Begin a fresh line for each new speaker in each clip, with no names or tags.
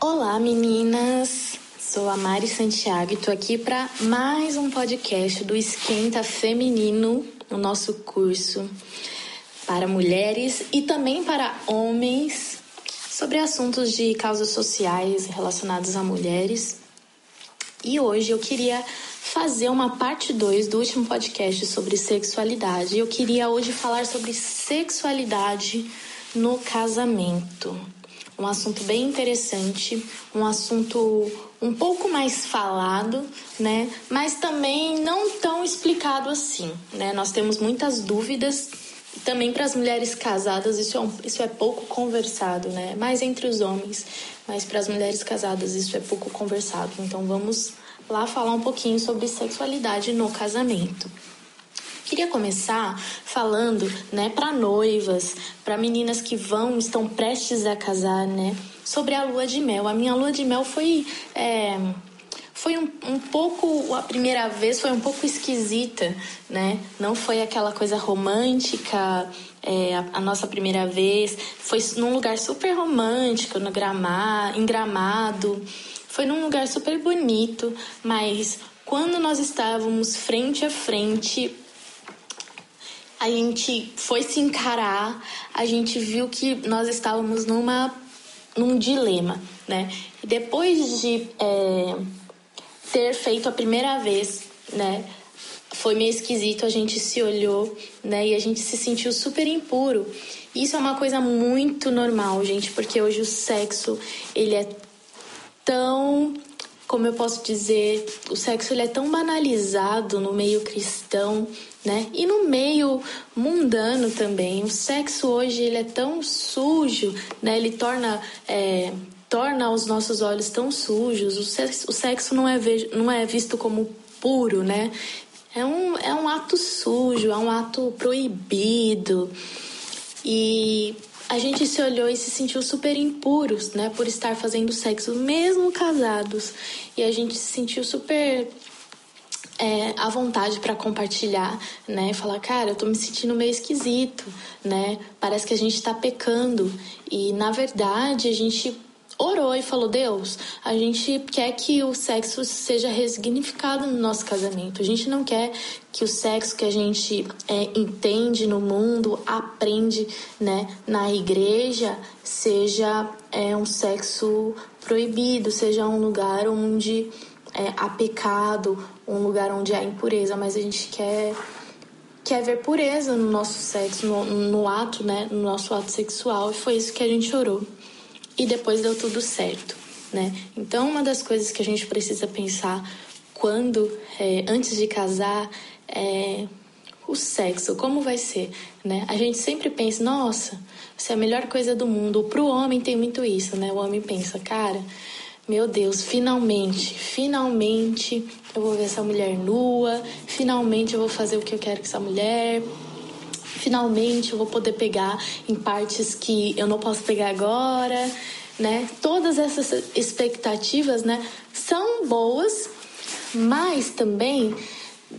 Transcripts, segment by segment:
Olá meninas, sou a Mari Santiago e tô aqui para mais um podcast do Esquenta Feminino, o nosso curso para mulheres e também para homens sobre assuntos de causas sociais relacionados a mulheres. E hoje eu queria fazer uma parte 2 do último podcast sobre sexualidade. Eu queria hoje falar sobre sexualidade no casamento um assunto bem interessante, um assunto um pouco mais falado, né? Mas também não tão explicado assim, né? Nós temos muitas dúvidas. Também para as mulheres casadas isso é, um, isso é pouco conversado, né? Mais entre os homens, mas para as mulheres casadas isso é pouco conversado. Então vamos lá falar um pouquinho sobre sexualidade no casamento. Queria começar falando, né, para noivas, para meninas que vão, estão prestes a casar, né, sobre a lua de mel. A minha lua de mel foi é, foi um, um, pouco a primeira vez foi um pouco esquisita, né? Não foi aquela coisa romântica. É, a, a, nossa primeira vez foi num lugar super romântico, no gramado, em Gramado. Foi num lugar super bonito, mas quando nós estávamos frente a frente a gente foi se encarar, a gente viu que nós estávamos numa num dilema, né? Depois de é, ter feito a primeira vez, né? Foi meio esquisito, a gente se olhou, né? E a gente se sentiu super impuro. Isso é uma coisa muito normal, gente, porque hoje o sexo, ele é tão como eu posso dizer, o sexo ele é tão banalizado no meio cristão, né? E no meio mundano também. O sexo hoje ele é tão sujo, né? Ele torna é, torna os nossos olhos tão sujos. O sexo, o sexo não, é não é visto como puro, né? É um, é um ato sujo, é um ato proibido. E a gente se olhou e se sentiu super impuros, né, por estar fazendo sexo mesmo casados. E a gente se sentiu super é, à vontade para compartilhar, né? Falar, cara, eu tô me sentindo meio esquisito, né? Parece que a gente tá pecando. E na verdade a gente orou e falou: Deus, a gente quer que o sexo seja resignificado no nosso casamento. A gente não quer que o sexo que a gente é, entende no mundo, aprende né, na igreja, seja é, um sexo proibido, seja um lugar onde é, há pecado, um lugar onde há impureza, mas a gente quer quer ver pureza no nosso sexo, no, no ato, né, no nosso ato sexual, e foi isso que a gente orou e depois deu tudo certo, né? Então, uma das coisas que a gente precisa pensar quando, é, antes de casar, é o sexo, como vai ser, né? A gente sempre pensa, nossa, isso é a melhor coisa do mundo. Pro homem tem muito isso, né? O homem pensa, cara, meu Deus, finalmente, finalmente eu vou ver essa mulher nua, finalmente eu vou fazer o que eu quero com essa mulher, finalmente eu vou poder pegar em partes que eu não posso pegar agora, né? Todas essas expectativas, né, são boas, mas também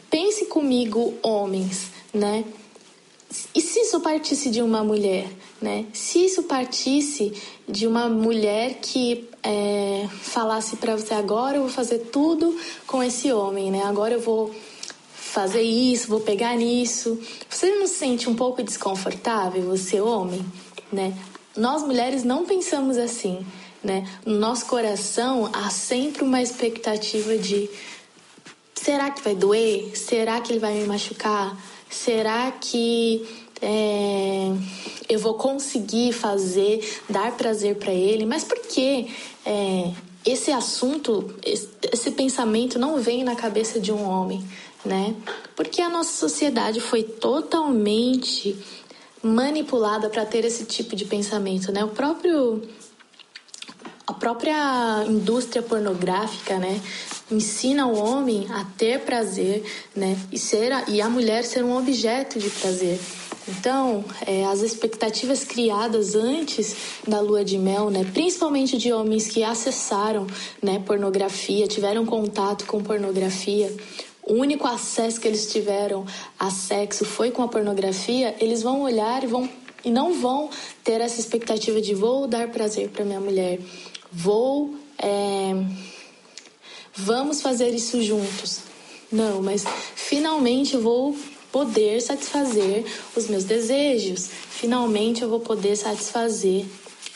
pense comigo, homens, né? E se isso partisse de uma mulher, né? Se isso partisse de uma mulher que é, falasse para você agora eu vou fazer tudo com esse homem, né? Agora eu vou fazer isso, vou pegar nisso. Você não se sente um pouco desconfortável, você homem, né? Nós mulheres não pensamos assim, né? No nosso coração há sempre uma expectativa de será que vai doer? Será que ele vai me machucar? Será que é, eu vou conseguir fazer, dar prazer para ele? Mas por que é, esse assunto, esse, esse pensamento não vem na cabeça de um homem? Né? Porque a nossa sociedade foi totalmente manipulada para ter esse tipo de pensamento, né? O próprio a própria indústria pornográfica, né, ensina o homem a ter prazer, né, e ser a, e a mulher ser um objeto de prazer. Então, é, as expectativas criadas antes da lua de mel, né, principalmente de homens que acessaram né, pornografia, tiveram contato com pornografia, o único acesso que eles tiveram a sexo foi com a pornografia, eles vão olhar e vão e não vão ter essa expectativa de vou dar prazer para minha mulher, vou é, vamos fazer isso juntos. Não, mas finalmente vou poder satisfazer os meus desejos. Finalmente eu vou poder satisfazer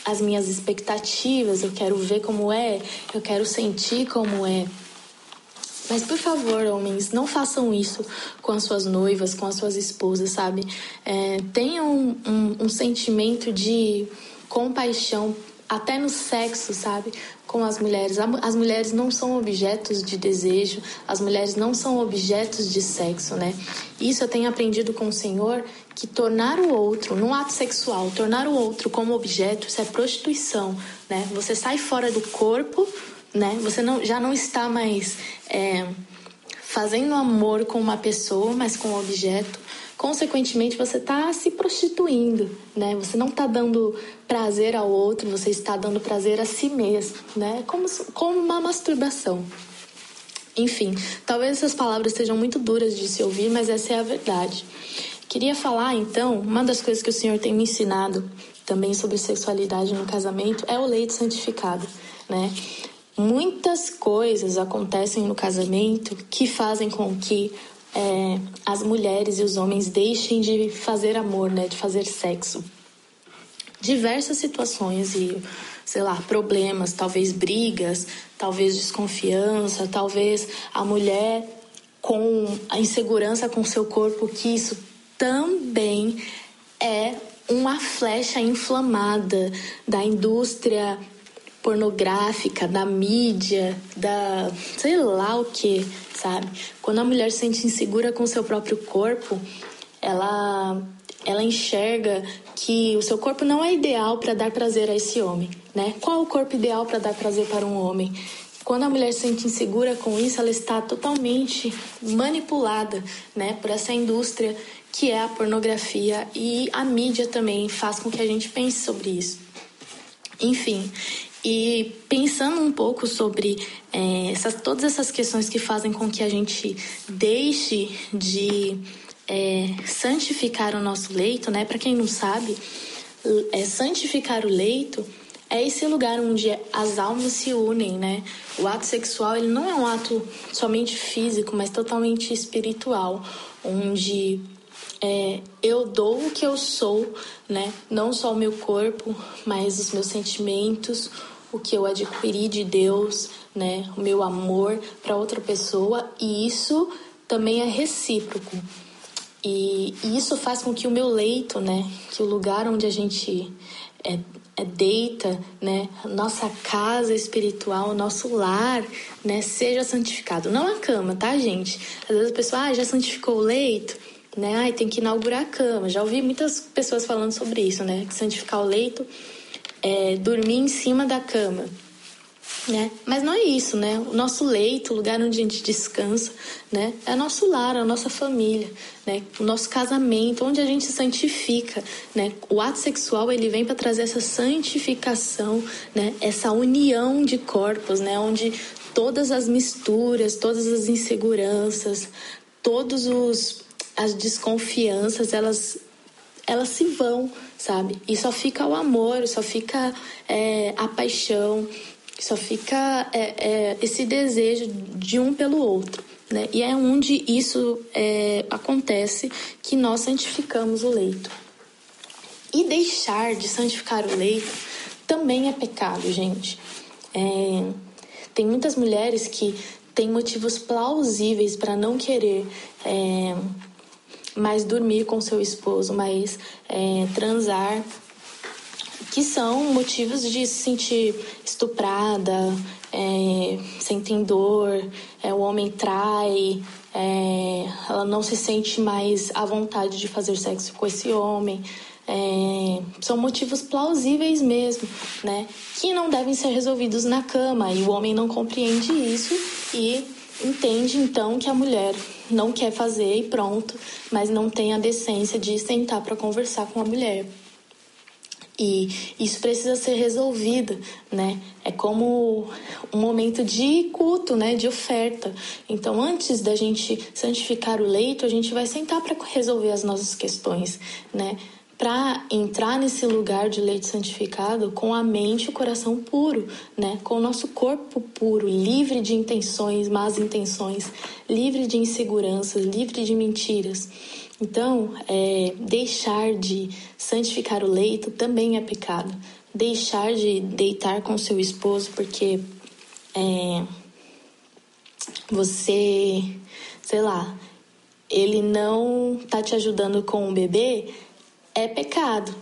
as minhas expectativas. Eu quero ver como é, eu quero sentir como é. Mas por favor, homens, não façam isso com as suas noivas, com as suas esposas, sabe? É, tenham um, um, um sentimento de compaixão até no sexo, sabe? Com as mulheres. As mulheres não são objetos de desejo, as mulheres não são objetos de sexo, né? Isso eu tenho aprendido com o Senhor que tornar o outro, num ato sexual, tornar o outro como objeto, isso é prostituição, né? Você sai fora do corpo, né? Você não, já não está mais é, fazendo amor com uma pessoa, mas com um objeto consequentemente você está se prostituindo, né? Você não está dando prazer ao outro, você está dando prazer a si mesmo, né? Como, como uma masturbação. Enfim, talvez essas palavras sejam muito duras de se ouvir, mas essa é a verdade. Queria falar então, uma das coisas que o Senhor tem me ensinado também sobre sexualidade no casamento é o leito santificado, né? Muitas coisas acontecem no casamento que fazem com que é, as mulheres e os homens deixem de fazer amor, né, de fazer sexo. Diversas situações e, sei lá, problemas, talvez brigas, talvez desconfiança, talvez a mulher com a insegurança com seu corpo, que isso também é uma flecha inflamada da indústria pornográfica, da mídia, da sei lá o que, sabe? Quando a mulher se sente insegura com seu próprio corpo, ela ela enxerga que o seu corpo não é ideal para dar prazer a esse homem, né? Qual o corpo ideal para dar prazer para um homem? Quando a mulher se sente insegura com isso, ela está totalmente manipulada, né, por essa indústria que é a pornografia e a mídia também faz com que a gente pense sobre isso. Enfim, e pensando um pouco sobre é, essas, todas essas questões que fazem com que a gente deixe de é, santificar o nosso leito, né? Para quem não sabe, é, santificar o leito é esse lugar onde as almas se unem, né? O ato sexual ele não é um ato somente físico, mas totalmente espiritual, onde é, eu dou o que eu sou, né? Não só o meu corpo, mas os meus sentimentos, o que eu adquiri de Deus, né, o meu amor para outra pessoa, e isso também é recíproco. E, e, isso faz com que o meu leito, né, que o lugar onde a gente é, é deita, né, nossa casa espiritual, nosso lar, né, seja santificado. Não a cama, tá, gente? Às vezes a pessoa, ah, já santificou o leito, né? Ai, tem que inaugurar a cama. Já ouvi muitas pessoas falando sobre isso, né? Que santificar o leito é, dormir em cima da cama. Né? Mas não é isso, né? O nosso leito, o lugar onde a gente descansa, né? É nosso lar, a nossa família, né? O nosso casamento, onde a gente santifica, né? O ato sexual ele vem para trazer essa santificação, né? Essa união de corpos, né? Onde todas as misturas, todas as inseguranças, todos os as desconfianças, elas elas se vão, sabe? E só fica o amor, só fica é, a paixão, só fica é, é, esse desejo de um pelo outro. Né? E é onde isso é, acontece que nós santificamos o leito. E deixar de santificar o leito também é pecado, gente. É, tem muitas mulheres que têm motivos plausíveis para não querer mais dormir com seu esposo, mais é, transar, que são motivos de se sentir estuprada, é, sentem dor, é, o homem trai, é, ela não se sente mais à vontade de fazer sexo com esse homem. É, são motivos plausíveis mesmo, né? Que não devem ser resolvidos na cama e o homem não compreende isso e entende então que a mulher não quer fazer e pronto, mas não tem a decência de sentar para conversar com a mulher. E isso precisa ser resolvido, né? É como um momento de culto, né? De oferta. Então, antes da gente santificar o leito, a gente vai sentar para resolver as nossas questões, né? Para entrar nesse lugar de leite santificado com a mente e o coração puro, né? Com o nosso corpo puro, livre de intenções, más intenções, livre de inseguranças, livre de mentiras. Então, é, deixar de santificar o leito também é pecado. Deixar de deitar com seu esposo porque é, você, sei lá, ele não tá te ajudando com o bebê é pecado.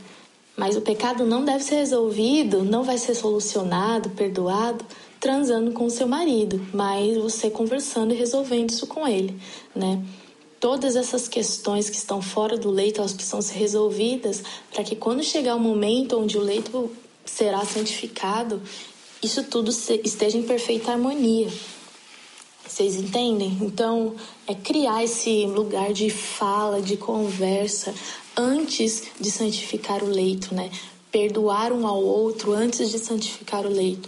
Mas o pecado não deve ser resolvido, não vai ser solucionado, perdoado transando com o seu marido, mas você conversando e resolvendo isso com ele, né? Todas essas questões que estão fora do leito, elas precisam ser resolvidas para que quando chegar o momento onde o leito será santificado, isso tudo esteja em perfeita harmonia. Vocês entendem? Então, é criar esse lugar de fala, de conversa, antes de santificar o leito, né? Perdoar um ao outro antes de santificar o leito.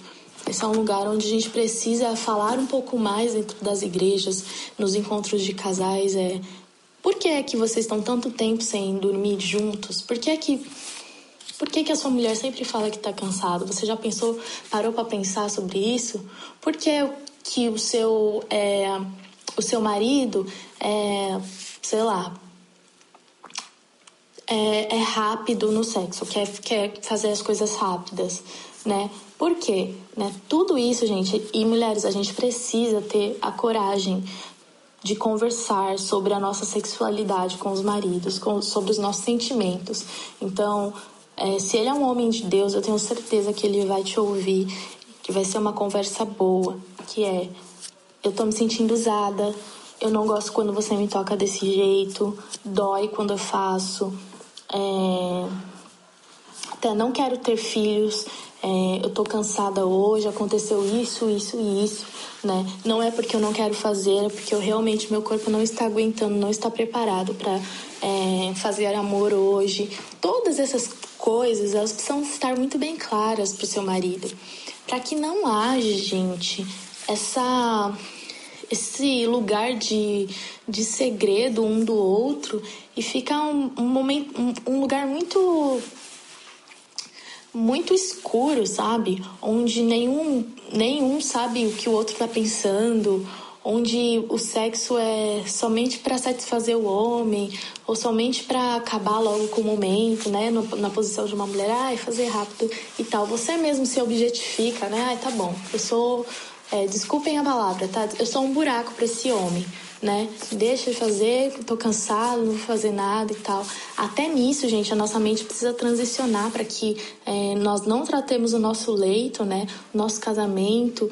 Esse é um lugar onde a gente precisa falar um pouco mais dentro das igrejas, nos encontros de casais. É por que é que vocês estão tanto tempo sem dormir juntos? Por que é que por que, que a sua mulher sempre fala que está cansado? Você já pensou, parou para pensar sobre isso? Por que, que o seu é, o seu marido é, sei lá, é, é rápido no sexo, quer, quer fazer as coisas rápidas, né? Por quê? Né? Tudo isso, gente, e mulheres, a gente precisa ter a coragem de conversar sobre a nossa sexualidade com os maridos, com, sobre os nossos sentimentos. Então, é, se ele é um homem de Deus, eu tenho certeza que ele vai te ouvir, que vai ser uma conversa boa, que é eu tô me sentindo usada, eu não gosto quando você me toca desse jeito, dói quando eu faço, é, até não quero ter filhos, é, eu tô cansada hoje, aconteceu isso, isso e isso, né? Não é porque eu não quero fazer, é porque eu realmente meu corpo não está aguentando, não está preparado para é, fazer amor hoje. Todas essas coisas, elas precisam estar muito bem claras para o seu marido, para que não haja, gente, essa esse lugar de, de segredo um do outro e fica um, um momento um, um lugar muito muito escuro, sabe? Onde nenhum nenhum sabe o que o outro tá pensando, onde o sexo é somente para satisfazer o homem ou somente para acabar logo com o momento, né? No, na posição de uma mulher, ai, fazer rápido e tal. Você mesmo se objetifica, né? Ai, tá bom. Eu sou é, desculpem a palavra, tá? Eu sou um buraco para esse homem, né? Deixa de fazer, tô cansado, não vou fazer nada e tal. Até nisso, gente, a nossa mente precisa transicionar para que é, nós não tratemos o nosso leito, né? O nosso casamento,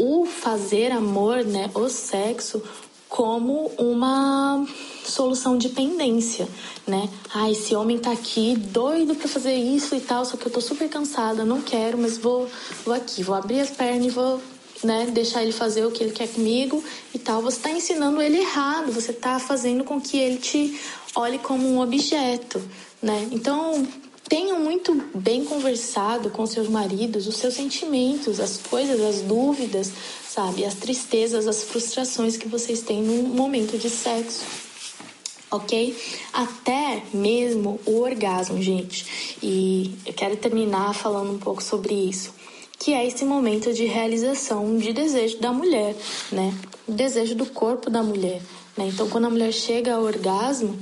o fazer amor, né? O sexo como uma solução de pendência, né? Ah, esse homem tá aqui doido para fazer isso e tal, só que eu tô super cansada, não quero, mas vou, vou aqui, vou abrir as pernas e vou né, deixar ele fazer o que ele quer comigo e tal, você está ensinando ele errado, você está fazendo com que ele te olhe como um objeto, né? Então, tenham muito bem conversado com seus maridos os seus sentimentos, as coisas, as dúvidas, sabe? As tristezas, as frustrações que vocês têm no momento de sexo. Ok? Até mesmo o orgasmo, gente. E eu quero terminar falando um pouco sobre isso que é esse momento de realização de desejo da mulher, né? O desejo do corpo da mulher, né? Então, quando a mulher chega ao orgasmo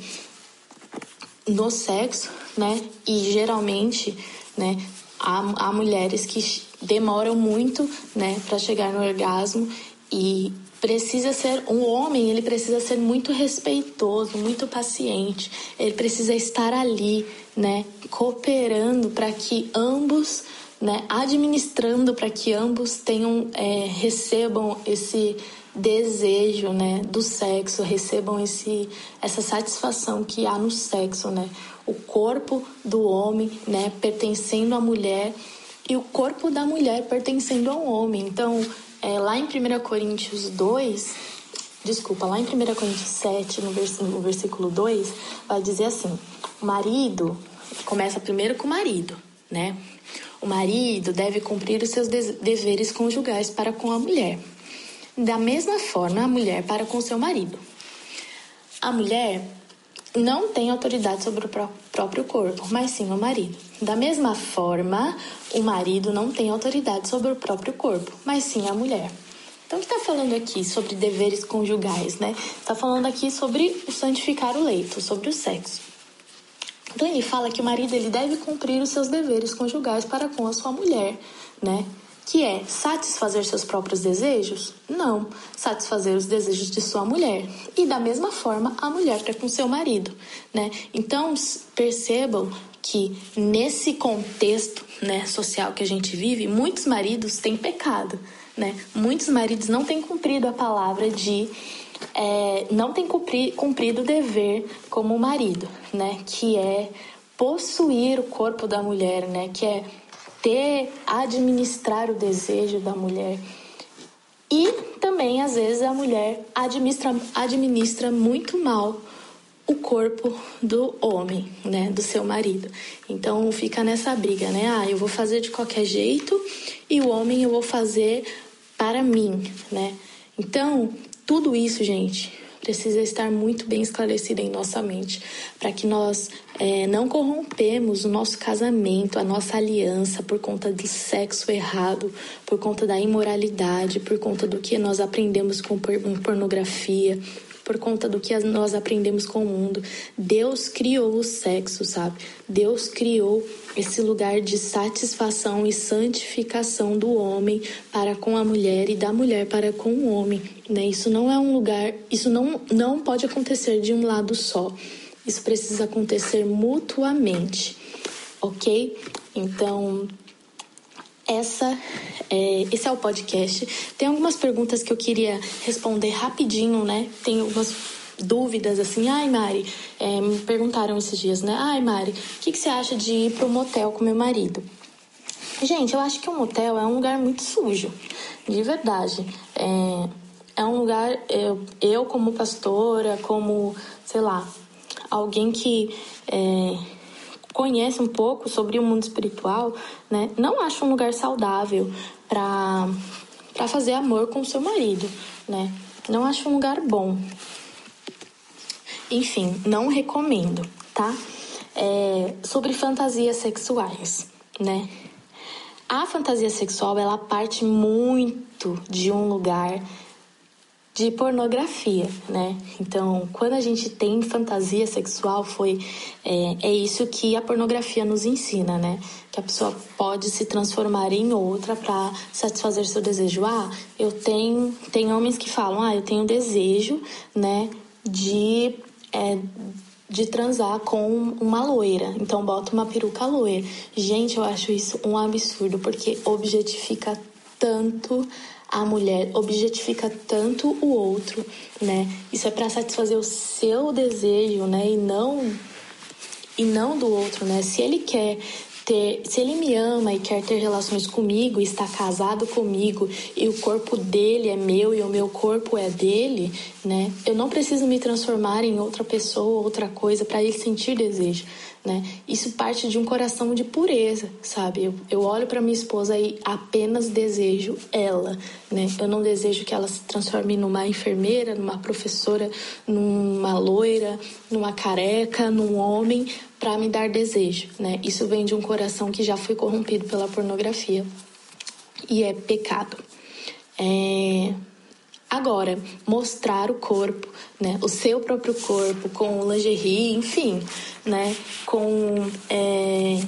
no sexo, né? E geralmente, né? Há, há mulheres que demoram muito, né? Para chegar no orgasmo e precisa ser um homem ele precisa ser muito respeitoso muito paciente ele precisa estar ali né cooperando para que ambos né, administrando para que ambos tenham é, recebam esse desejo né, do sexo, recebam esse, essa satisfação que há no sexo, né? O corpo do homem, né, pertencendo à mulher e o corpo da mulher pertencendo ao homem. Então, é, lá em 1 Coríntios 2, desculpa, lá em 1 Coríntios 7, no, no versículo 2, vai dizer assim: marido começa primeiro com o marido né? O marido deve cumprir os seus deveres conjugais para com a mulher. Da mesma forma, a mulher para com seu marido. A mulher não tem autoridade sobre o próprio corpo, mas sim o marido. Da mesma forma, o marido não tem autoridade sobre o próprio corpo, mas sim a mulher. Então, o que está falando aqui sobre deveres conjugais, né? Está falando aqui sobre o santificar o leito, sobre o sexo. Então, ele fala que o marido ele deve cumprir os seus deveres conjugais para com a sua mulher, né? Que é satisfazer seus próprios desejos? Não, satisfazer os desejos de sua mulher. E da mesma forma, a mulher para com seu marido, né? Então, percebam que nesse contexto né, social que a gente vive, muitos maridos têm pecado né? Muitos maridos não têm cumprido a palavra de é, não têm cumpri, cumprido o dever como marido, né? Que é possuir o corpo da mulher, né? Que é ter, administrar o desejo da mulher. E também, às vezes, a mulher administra, administra muito mal o corpo do homem, né, do seu marido. Então fica nessa briga, né? Ah, eu vou fazer de qualquer jeito e o homem eu vou fazer para mim, né? Então, tudo isso, gente, precisa estar muito bem esclarecido em nossa mente, para que nós é, não corrompemos o nosso casamento, a nossa aliança por conta do sexo errado, por conta da imoralidade, por conta do que nós aprendemos com pornografia, por conta do que nós aprendemos com o mundo. Deus criou o sexo, sabe? Deus criou esse lugar de satisfação e santificação do homem para com a mulher e da mulher para com o homem, né? Isso não é um lugar, isso não não pode acontecer de um lado só. Isso precisa acontecer mutuamente, ok? Então, essa, é, esse é o podcast. Tem algumas perguntas que eu queria responder rapidinho, né? Tem algumas dúvidas assim. Ai, Mari, é, me perguntaram esses dias, né? Ai, Mari, o que, que você acha de ir pro motel com meu marido? Gente, eu acho que um motel é um lugar muito sujo, de verdade. É, é um lugar, eu, eu como pastora, como, sei lá, alguém que. É, conhece um pouco sobre o mundo espiritual, né, não acha um lugar saudável para para fazer amor com o seu marido, né? Não acho um lugar bom. Enfim, não recomendo, tá? É, sobre fantasias sexuais, né? A fantasia sexual ela parte muito de um lugar de pornografia, né? Então, quando a gente tem fantasia sexual, foi é, é isso que a pornografia nos ensina, né? Que a pessoa pode se transformar em outra para satisfazer seu desejo. Ah, eu tenho tem homens que falam, ah, eu tenho desejo, né, de é, de transar com uma loira, então bota uma peruca loira. Gente, eu acho isso um absurdo porque objetifica tanto a mulher objetifica tanto o outro, né? Isso é para satisfazer o seu desejo, né? E não e não do outro, né? Se ele quer ter, se ele me ama e quer ter relações comigo, está casado comigo e o corpo dele é meu e o meu corpo é dele, né? Eu não preciso me transformar em outra pessoa, outra coisa para ele sentir desejo né? Isso parte de um coração de pureza, sabe? Eu, eu olho para minha esposa e apenas desejo ela, né? Eu não desejo que ela se transforme numa enfermeira, numa professora, numa loira, numa careca, num homem para me dar desejo, né? Isso vem de um coração que já foi corrompido pela pornografia e é pecado. É, Agora, mostrar o corpo, né? O seu próprio corpo com lingerie, enfim, né? Com é,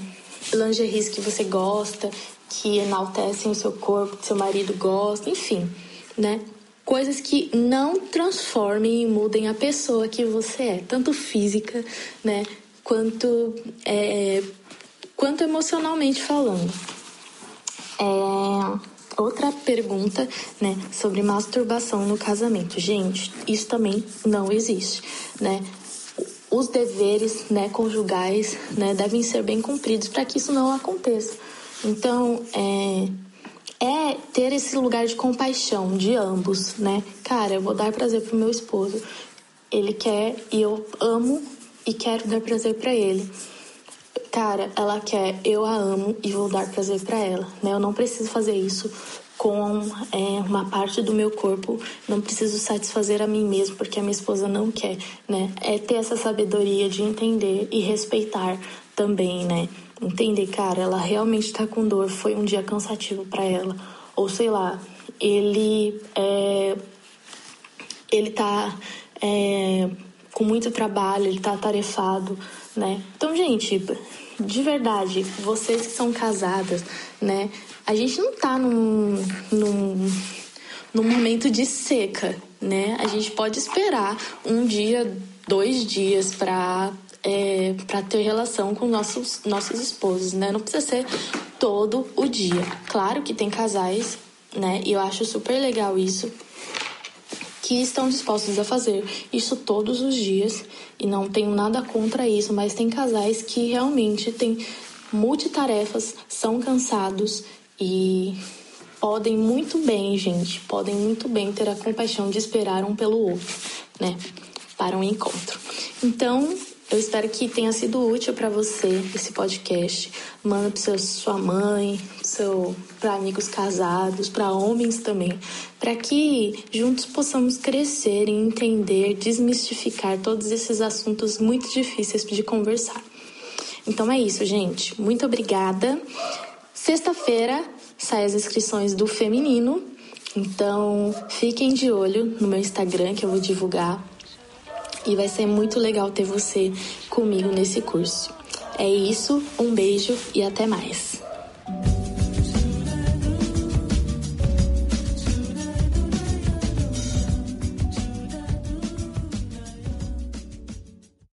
lingeries que você gosta, que enaltecem o seu corpo, que seu marido gosta, enfim, né? Coisas que não transformem e mudem a pessoa que você é, tanto física, né? Quanto, é, quanto emocionalmente falando. É, outra pergunta, né, sobre masturbação no casamento. Gente, isso também não existe, né? Os deveres, né, conjugais, né, devem ser bem cumpridos para que isso não aconteça. Então, é, é ter esse lugar de compaixão de ambos, né? Cara, eu vou dar prazer pro meu esposo. Ele quer e eu amo e quero dar prazer para ele. Cara, ela quer, eu a amo e vou dar prazer para ela, né? Eu não preciso fazer isso com é, uma parte do meu corpo, não preciso satisfazer a mim mesmo porque a minha esposa não quer, né? É ter essa sabedoria de entender e respeitar também, né? Entender, cara, ela realmente tá com dor, foi um dia cansativo para ela, ou sei lá, ele é, ele tá é, com muito trabalho, ele tá atarefado, né? Então, gente, de verdade, vocês que são casadas, né? A gente não tá num, num, num momento de seca, né? A gente pode esperar um dia, dois dias para é, para ter relação com nossos nossos esposos, né? Não precisa ser todo o dia. Claro que tem casais, né? E eu acho super legal isso que estão dispostos a fazer isso todos os dias e não tenho nada contra isso, mas tem casais que realmente têm multitarefas, são cansados e podem muito bem, gente, podem muito bem ter a compaixão de esperar um pelo outro, né? Para um encontro. Então, eu espero que tenha sido útil para você esse podcast. Manda para sua mãe, para amigos casados, para homens também, para que juntos possamos crescer e entender, desmistificar todos esses assuntos muito difíceis de conversar. Então é isso, gente. Muito obrigada. Sexta-feira saem as inscrições do feminino. Então, fiquem de olho no meu Instagram que eu vou divulgar e vai ser muito legal ter você comigo nesse curso. É isso, um beijo e até mais.